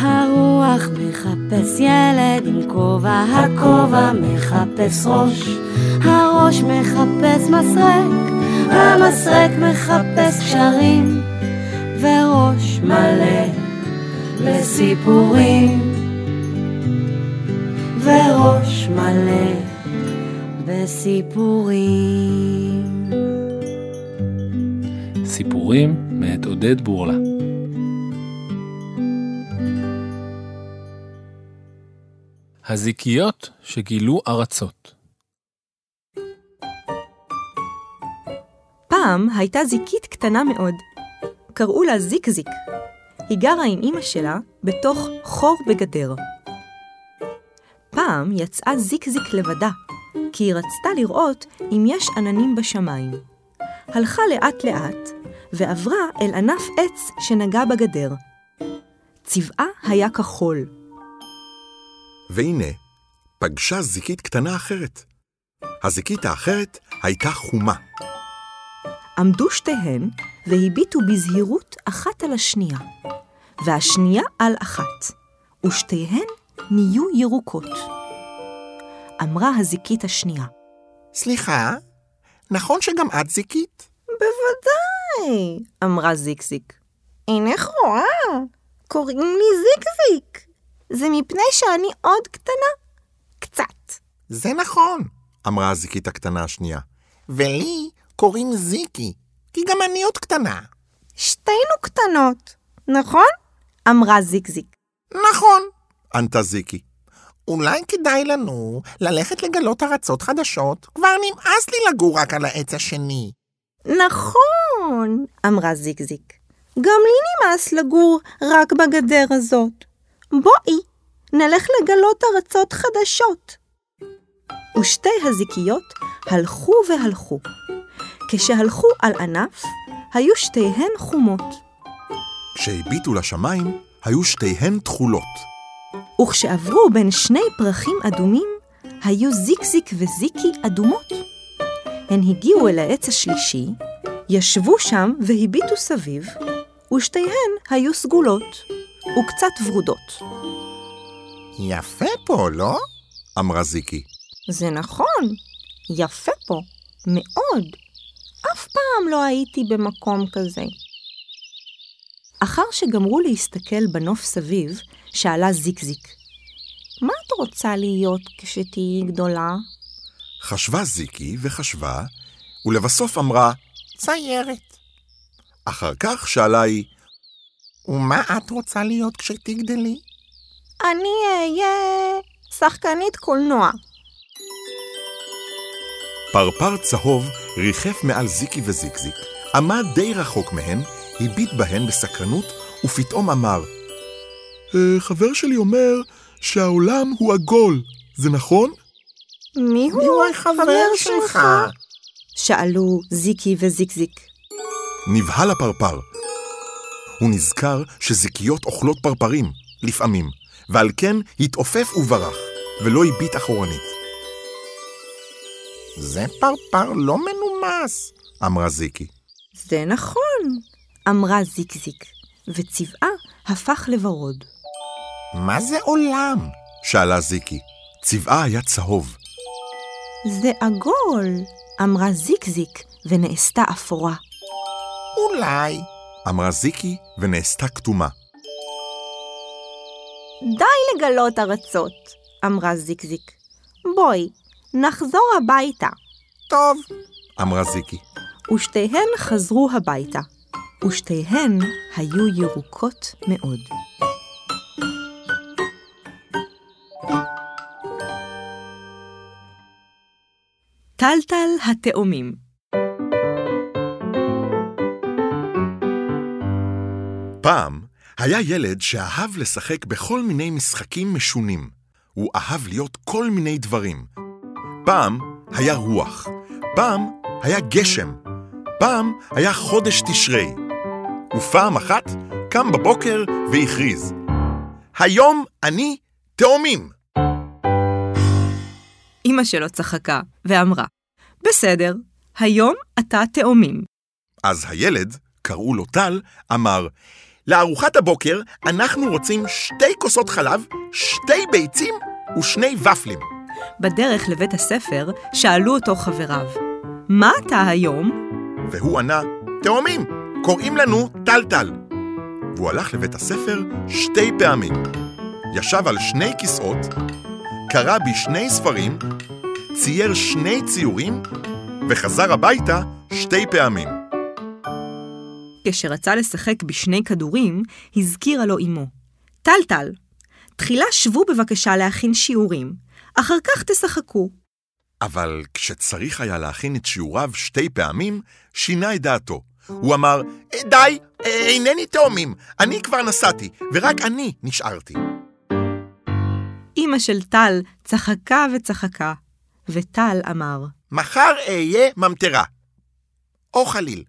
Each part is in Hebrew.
הרוח מחפש ילד עם כובע, הכובע מחפש ראש, הראש מחפש מסרק, המסרק מחפש קשרים, וראש מלא בסיפורים, וראש מלא בסיפורים. סיפורים מאת עודד בורלה. הזיקיות שגילו ארצות. פעם הייתה זיקית קטנה מאוד. קראו לה זיק-זיק. היא גרה עם אמא שלה בתוך חור בגדר. פעם יצאה זיק-זיק לבדה, כי היא רצתה לראות אם יש עננים בשמיים. הלכה לאט-לאט, ועברה אל ענף עץ שנגע בגדר. צבעה היה כחול. והנה, פגשה זיקית קטנה אחרת. הזיקית האחרת הייתה חומה. עמדו שתיהן והביטו בזהירות אחת על השנייה, והשנייה על אחת, ושתיהן נהיו ירוקות. אמרה הזיקית השנייה, סליחה, נכון שגם את זיקית? בוודאי, אמרה זיקזיק. אינך רואה, קוראים לי זיקזיק. זה מפני שאני עוד קטנה. קצת. זה נכון, אמרה הזיקית הקטנה השנייה. ולי קוראים זיקי, כי גם אני עוד קטנה. שתינו קטנות, נכון? אמרה זיקזיק. נכון, ענתה זיקי. אולי כדאי לנו ללכת לגלות ארצות חדשות? כבר נמאס לי לגור רק על העץ השני. נכון, אמרה זיקזיק. גם לי נמאס לגור רק בגדר הזאת. בואי, נלך לגלות ארצות חדשות. ושתי הזיקיות הלכו והלכו. כשהלכו על ענף, היו שתיהן חומות. כשהביטו לשמיים, היו שתיהן תכולות. וכשעברו בין שני פרחים אדומים, היו זיקזיק וזיקי אדומות. הן הגיעו אל העץ השלישי, ישבו שם והביטו סביב, ושתיהן היו סגולות, וקצת ורודות. יפה פה, לא? אמרה זיקי. זה נכון, יפה פה, מאוד. אף פעם לא הייתי במקום כזה. אחר שגמרו להסתכל בנוף סביב, שאלה זיקזיק, מה את רוצה להיות כשתהיי גדולה? חשבה זיקי וחשבה, ולבסוף אמרה, ציירת. אחר כך שאלה היא, ומה את רוצה להיות כשתגדלי? אני אהיה שחקנית קולנוע. פרפר צהוב ריחף מעל זיקי וזיקזיק, עמד די רחוק מהן, הביט בהן בסקרנות, ופתאום אמר, "אה, חבר שלי אומר שהעולם הוא עגול, זה נכון? מי הוא החבר שלך? שאלו זיקי וזיקזיק. נבהל הפרפר. הוא נזכר שזיקיות אוכלות פרפרים, לפעמים, ועל כן התעופף וברח, ולא הביט אחורנית. זה פרפר לא מנומס, אמרה זיקי. זה נכון, אמרה זיקזיק, וצבעה הפך לוורוד. מה זה עולם? שאלה זיקי. צבעה היה צהוב. זה עגול, אמרה זיקזיק, ונעשתה אפורה. אולי, אמרה זיקי ונעשתה כתומה. די לגלות ארצות, אמרה זיקזיק. בואי, נחזור הביתה. טוב, אמרה זיקי. ושתיהן חזרו הביתה, ושתיהן היו ירוקות מאוד. טלטל התאומים פעם היה ילד שאהב לשחק בכל מיני משחקים משונים. הוא אהב להיות כל מיני דברים. פעם היה רוח, פעם היה גשם, פעם היה חודש תשרי. ופעם אחת קם בבוקר והכריז, היום אני תאומים. אמא שלו צחקה ואמרה, בסדר, היום אתה תאומים. אז הילד קראו לו טל, אמר, לארוחת הבוקר אנחנו רוצים שתי כוסות חלב, שתי ביצים ושני ופלים. בדרך לבית הספר שאלו אותו חבריו, מה אתה היום? והוא ענה, תאומים, קוראים לנו טל-טל. והוא הלך לבית הספר שתי פעמים. ישב על שני כיסאות, קרא בשני ספרים, צייר שני ציורים, וחזר הביתה שתי פעמים. כשרצה לשחק בשני כדורים, הזכירה לו אמו. טל-טל, תחילה שבו בבקשה להכין שיעורים, אחר כך תשחקו. אבל כשצריך היה להכין את שיעוריו שתי פעמים, שינה את דעתו. הוא אמר, "אה, די, אה, אינני תאומים, אני כבר נסעתי, ורק אני נשארתי. אמא של טל צחקה וצחקה, וטל אמר, מחר אהיה ממטרה. או חליל.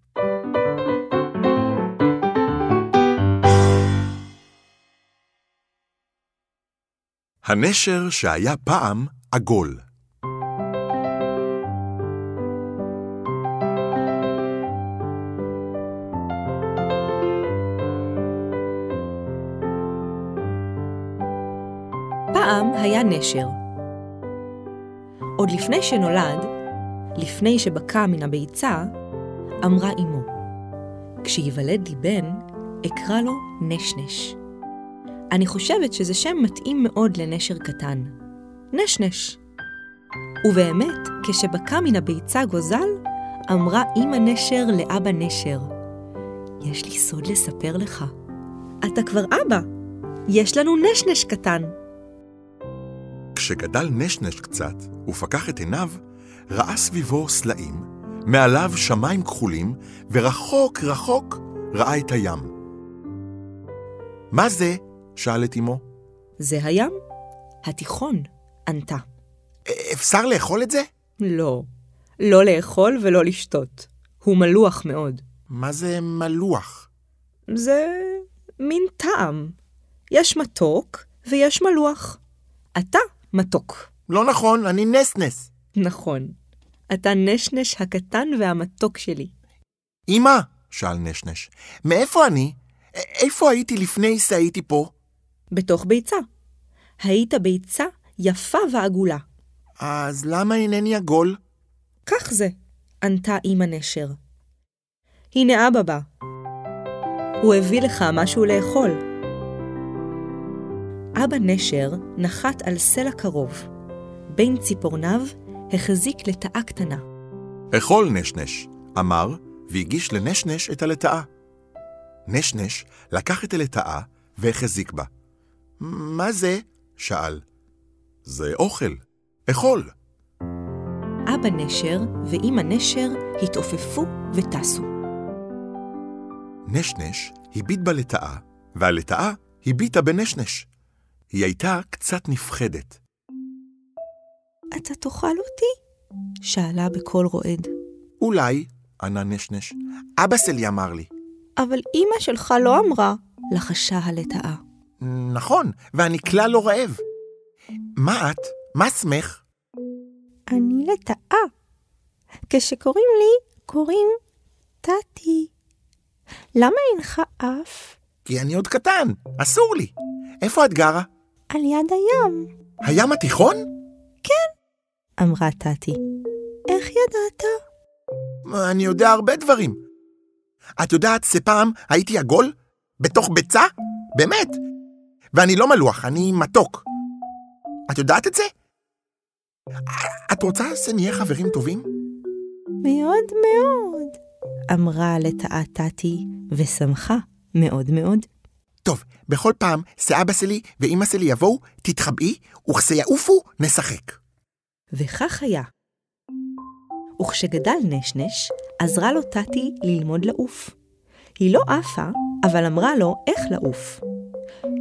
הנשר שהיה פעם עגול. פעם היה נשר. עוד לפני שנולד, לפני שבקע מן הביצה, אמרה אמו, כשייוולד לי בן, אקרא לו נשנש. אני חושבת שזה שם מתאים מאוד לנשר קטן. נשנש. ובאמת, כשבקע מן הביצה גוזל, אמרה אמא נשר לאבא נשר, יש לי סוד לספר לך. אתה כבר אבא. יש לנו נשנש קטן. כשגדל נשנש קצת ופקח את עיניו, ראה סביבו סלעים, מעליו שמיים כחולים, ורחוק רחוק ראה את הים. מה זה? שאל את אמו. זה הים? התיכון, ענתה. אפשר לאכול את זה? לא, לא לאכול ולא לשתות. הוא מלוח מאוד. מה זה מלוח? זה מין טעם. יש מתוק ויש מלוח. אתה מתוק. לא נכון, אני נסנס. נכון. אתה נשנש הקטן והמתוק שלי. אמא, שאל נשנש, מאיפה אני? א- איפה הייתי לפני שהייתי פה? בתוך ביצה. היית ביצה יפה ועגולה. אז למה אינני עגול? כך זה, ענתה אמא נשר. הנה אבא בא. הוא הביא לך משהו לאכול. אבא נשר נחת על סלע קרוב. בין ציפורניו החזיק לטאה קטנה. אכול נשנש, אמר, והגיש לנשנש את הלטאה. נשנש לקח את הלטאה והחזיק בה. מה זה? שאל. זה אוכל. אכול. אבא נשר ואמא נשר התעופפו וטסו. נשנש הביט בלטאה, והלטאה הביטה בנשנש. היא הייתה קצת נפחדת. אתה תאכל אותי? שאלה בקול רועד. אולי, ענה נשנש, אבא שלי אמר לי. אבל אמא שלך לא אמרה, לחשה הלטאה. נכון, ואני כלל לא רעב. מה את? מה שמך? אני לטאה. כשקוראים לי, קוראים טאטי. למה אינך אף? כי אני עוד קטן, אסור לי. איפה את גרה? על יד הים. הים התיכון? אמרה טאטי. איך ידעת? אני יודע הרבה דברים. את יודעת שפעם הייתי עגול? בתוך ביצה? באמת. ואני לא מלוח, אני מתוק. את יודעת את זה? את רוצה שנהיה חברים טובים? מאוד מאוד, אמרה לטאה טאטי, ושמחה מאוד מאוד. בכל פעם שאבא שלי ואימא שלי יבואו, תתחבאי, וכשיעופו, נשחק. וכך היה. וכשגדל נשנש, עזרה לו טאטי ללמוד לעוף. היא לא עפה, אבל אמרה לו איך לעוף.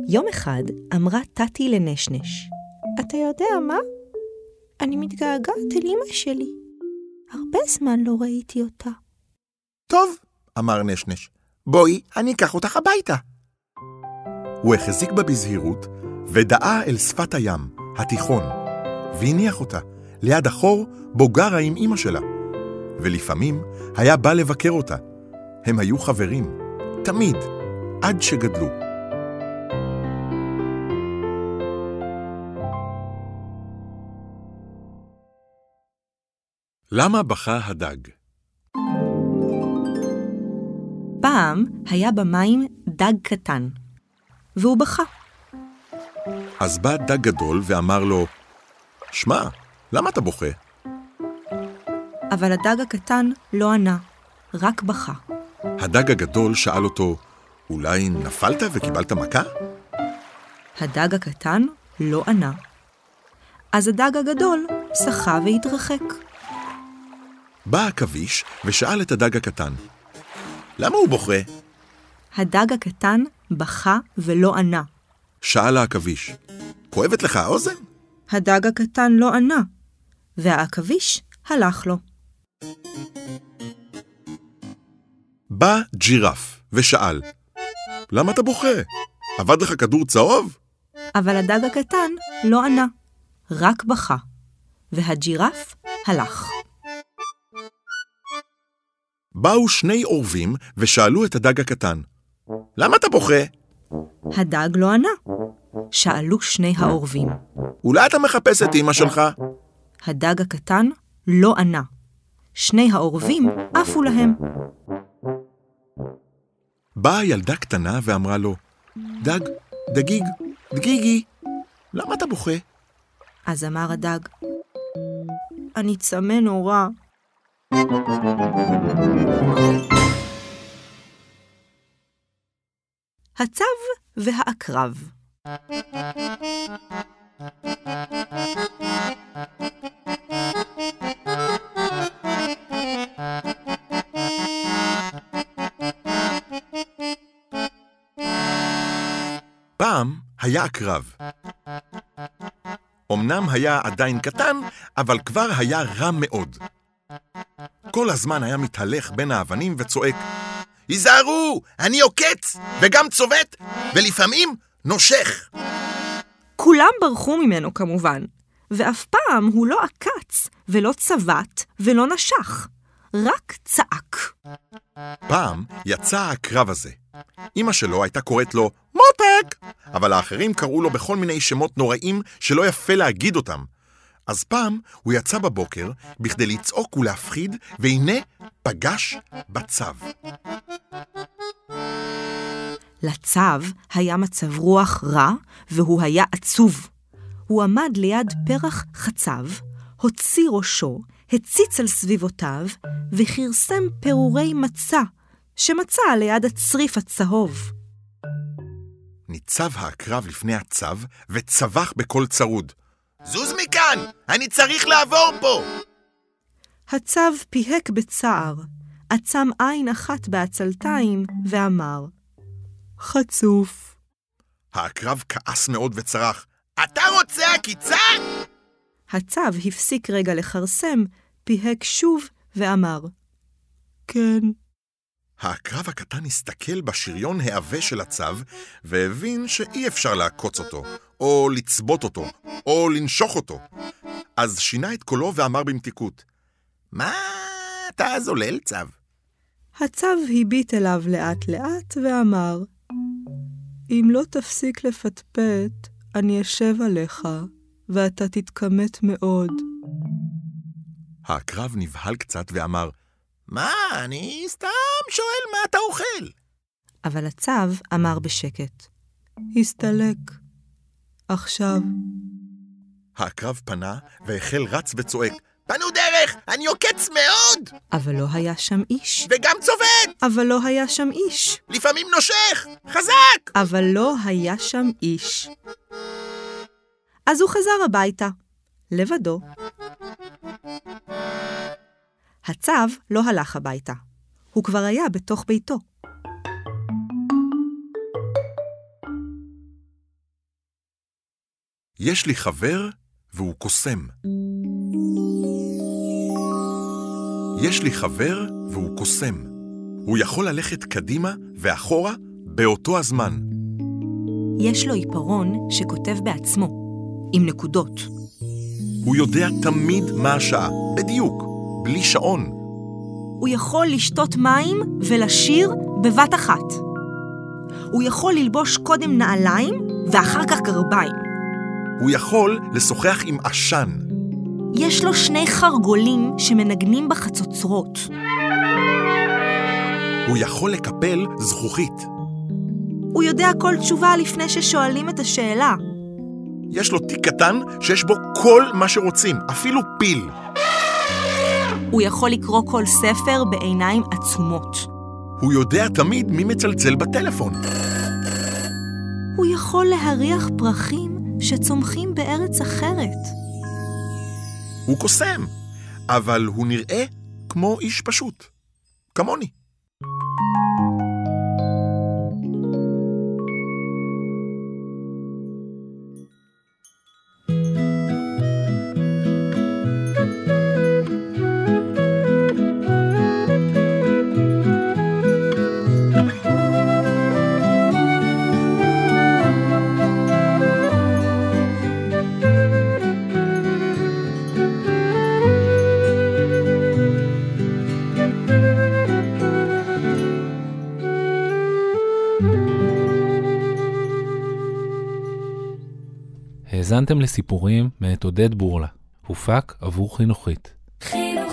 יום אחד אמרה טאטי לנשנש, אתה יודע מה? אני מתגעגעת אל אמא שלי. הרבה זמן לא ראיתי אותה. טוב, אמר נשנש, בואי, אני אקח אותך הביתה. הוא החזיק בה בזהירות, ודאה אל שפת הים, התיכון, והניח אותה, ליד החור בו גרה עם אמא שלה. ולפעמים היה בא לבקר אותה. הם היו חברים, תמיד, עד שגדלו. למה בכה הדג? פעם היה במים דג קטן, והוא בכה. אז בא דג גדול ואמר לו, שמע, למה אתה בוכה? אבל הדג הקטן לא ענה, רק בכה. הדג הגדול שאל אותו, אולי נפלת וקיבלת מכה? הדג הקטן לא ענה. אז הדג הגדול שחה והתרחק. בא עכביש ושאל את הדג הקטן, למה הוא בוכה? הדג הקטן בכה ולא ענה. שאל העכביש, כואבת לך האוזן? הדג הקטן לא ענה, והעכביש הלך לו. בא ג'ירף ושאל, למה אתה בוכה? עבד לך כדור צהוב? אבל הדג הקטן לא ענה, רק בכה, והג'ירף הלך. באו שני עורבים ושאלו את הדג הקטן, למה אתה בוכה? הדג לא ענה. שאלו שני העורבים. אולי אתה מחפש את אמא שלך? הדג הקטן לא ענה. שני העורבים עפו להם. באה ילדה קטנה ואמרה לו, דג, דגיג, דגיגי, למה אתה בוכה? אז אמר הדג, אני צמא נורא. הצב והעקרב פעם היה עקרב. אמנם היה עדיין קטן, אבל כבר היה רע מאוד. כל הזמן היה מתהלך בין האבנים וצועק, היזהרו, אני עוקץ, וגם צובט, ולפעמים נושך. כולם ברחו ממנו כמובן, ואף פעם הוא לא עקץ, ולא צבט, ולא נשך, רק צעק. פעם יצא העקרב הזה. אמא שלו הייתה קוראת לו מותק, אבל האחרים קראו לו בכל מיני שמות נוראים שלא יפה להגיד אותם. אז פעם הוא יצא בבוקר בכדי לצעוק ולהפחיד, והנה פגש בצו. לצב היה מצב רוח רע, והוא היה עצוב. הוא עמד ליד פרח חצב, הוציא ראשו, הציץ על סביבותיו, וכרסם פירורי מצה, שמצא ליד הצריף הצהוב. ניצב העקרב לפני הצו וצווח בקול צרוד. זוז מכאן! אני צריך לעבור פה! הצב פיהק בצער, עצם עין אחת בעצלתיים, ואמר, חצוף. העקרב כעס מאוד וצרח. אתה רוצה עקיצה? הצב הפסיק רגע לכרסם, פיהק שוב ואמר, כן. העקרב הקטן הסתכל בשריון העבה של הצו, והבין שאי אפשר לעקוץ אותו, או לצבות אותו, או לנשוך אותו. אז שינה את קולו ואמר במתיקות, מה אתה זולל, צו? הצב הביט אליו לאט-לאט ואמר, אם לא תפסיק לפטפט, אני אשב עליך, ואתה תתכמת מאוד. העקרב נבהל קצת ואמר, מה, אני סתם שואל מה אתה אוכל. אבל הצב אמר בשקט, הסתלק. עכשיו. העקרב פנה והחל רץ וצועק, פנו דרך, אני עוקץ מאוד! אבל לא היה שם איש. וגם צובט! אבל לא היה שם איש. לפעמים נושך! חזק! אבל לא היה שם איש. אז הוא חזר הביתה, לבדו. הצב לא הלך הביתה. הוא כבר היה בתוך ביתו. יש לי חבר והוא קוסם. יש לי חבר והוא קוסם. הוא יכול ללכת קדימה ואחורה באותו הזמן. יש לו עיפרון שכותב בעצמו, עם נקודות. הוא יודע תמיד מה השעה, בדיוק, בלי שעון. הוא יכול לשתות מים ולשיר בבת אחת. הוא יכול ללבוש קודם נעליים ואחר כך גרביים. הוא יכול לשוחח עם עשן. יש לו שני חרגולים שמנגנים בחצוצרות. הוא יכול לקפל זכוכית. הוא יודע כל תשובה לפני ששואלים את השאלה. יש לו תיק קטן שיש בו כל מה שרוצים, אפילו פיל. הוא יכול לקרוא כל ספר בעיניים עצומות. הוא יודע תמיד מי מצלצל בטלפון. הוא יכול להריח פרחים שצומחים בארץ אחרת. הוא קוסם, אבל הוא נראה כמו איש פשוט. כמוני. האזנתם לסיפורים מאת עודד בורלה. הופק עבור חינוכית. חינוכית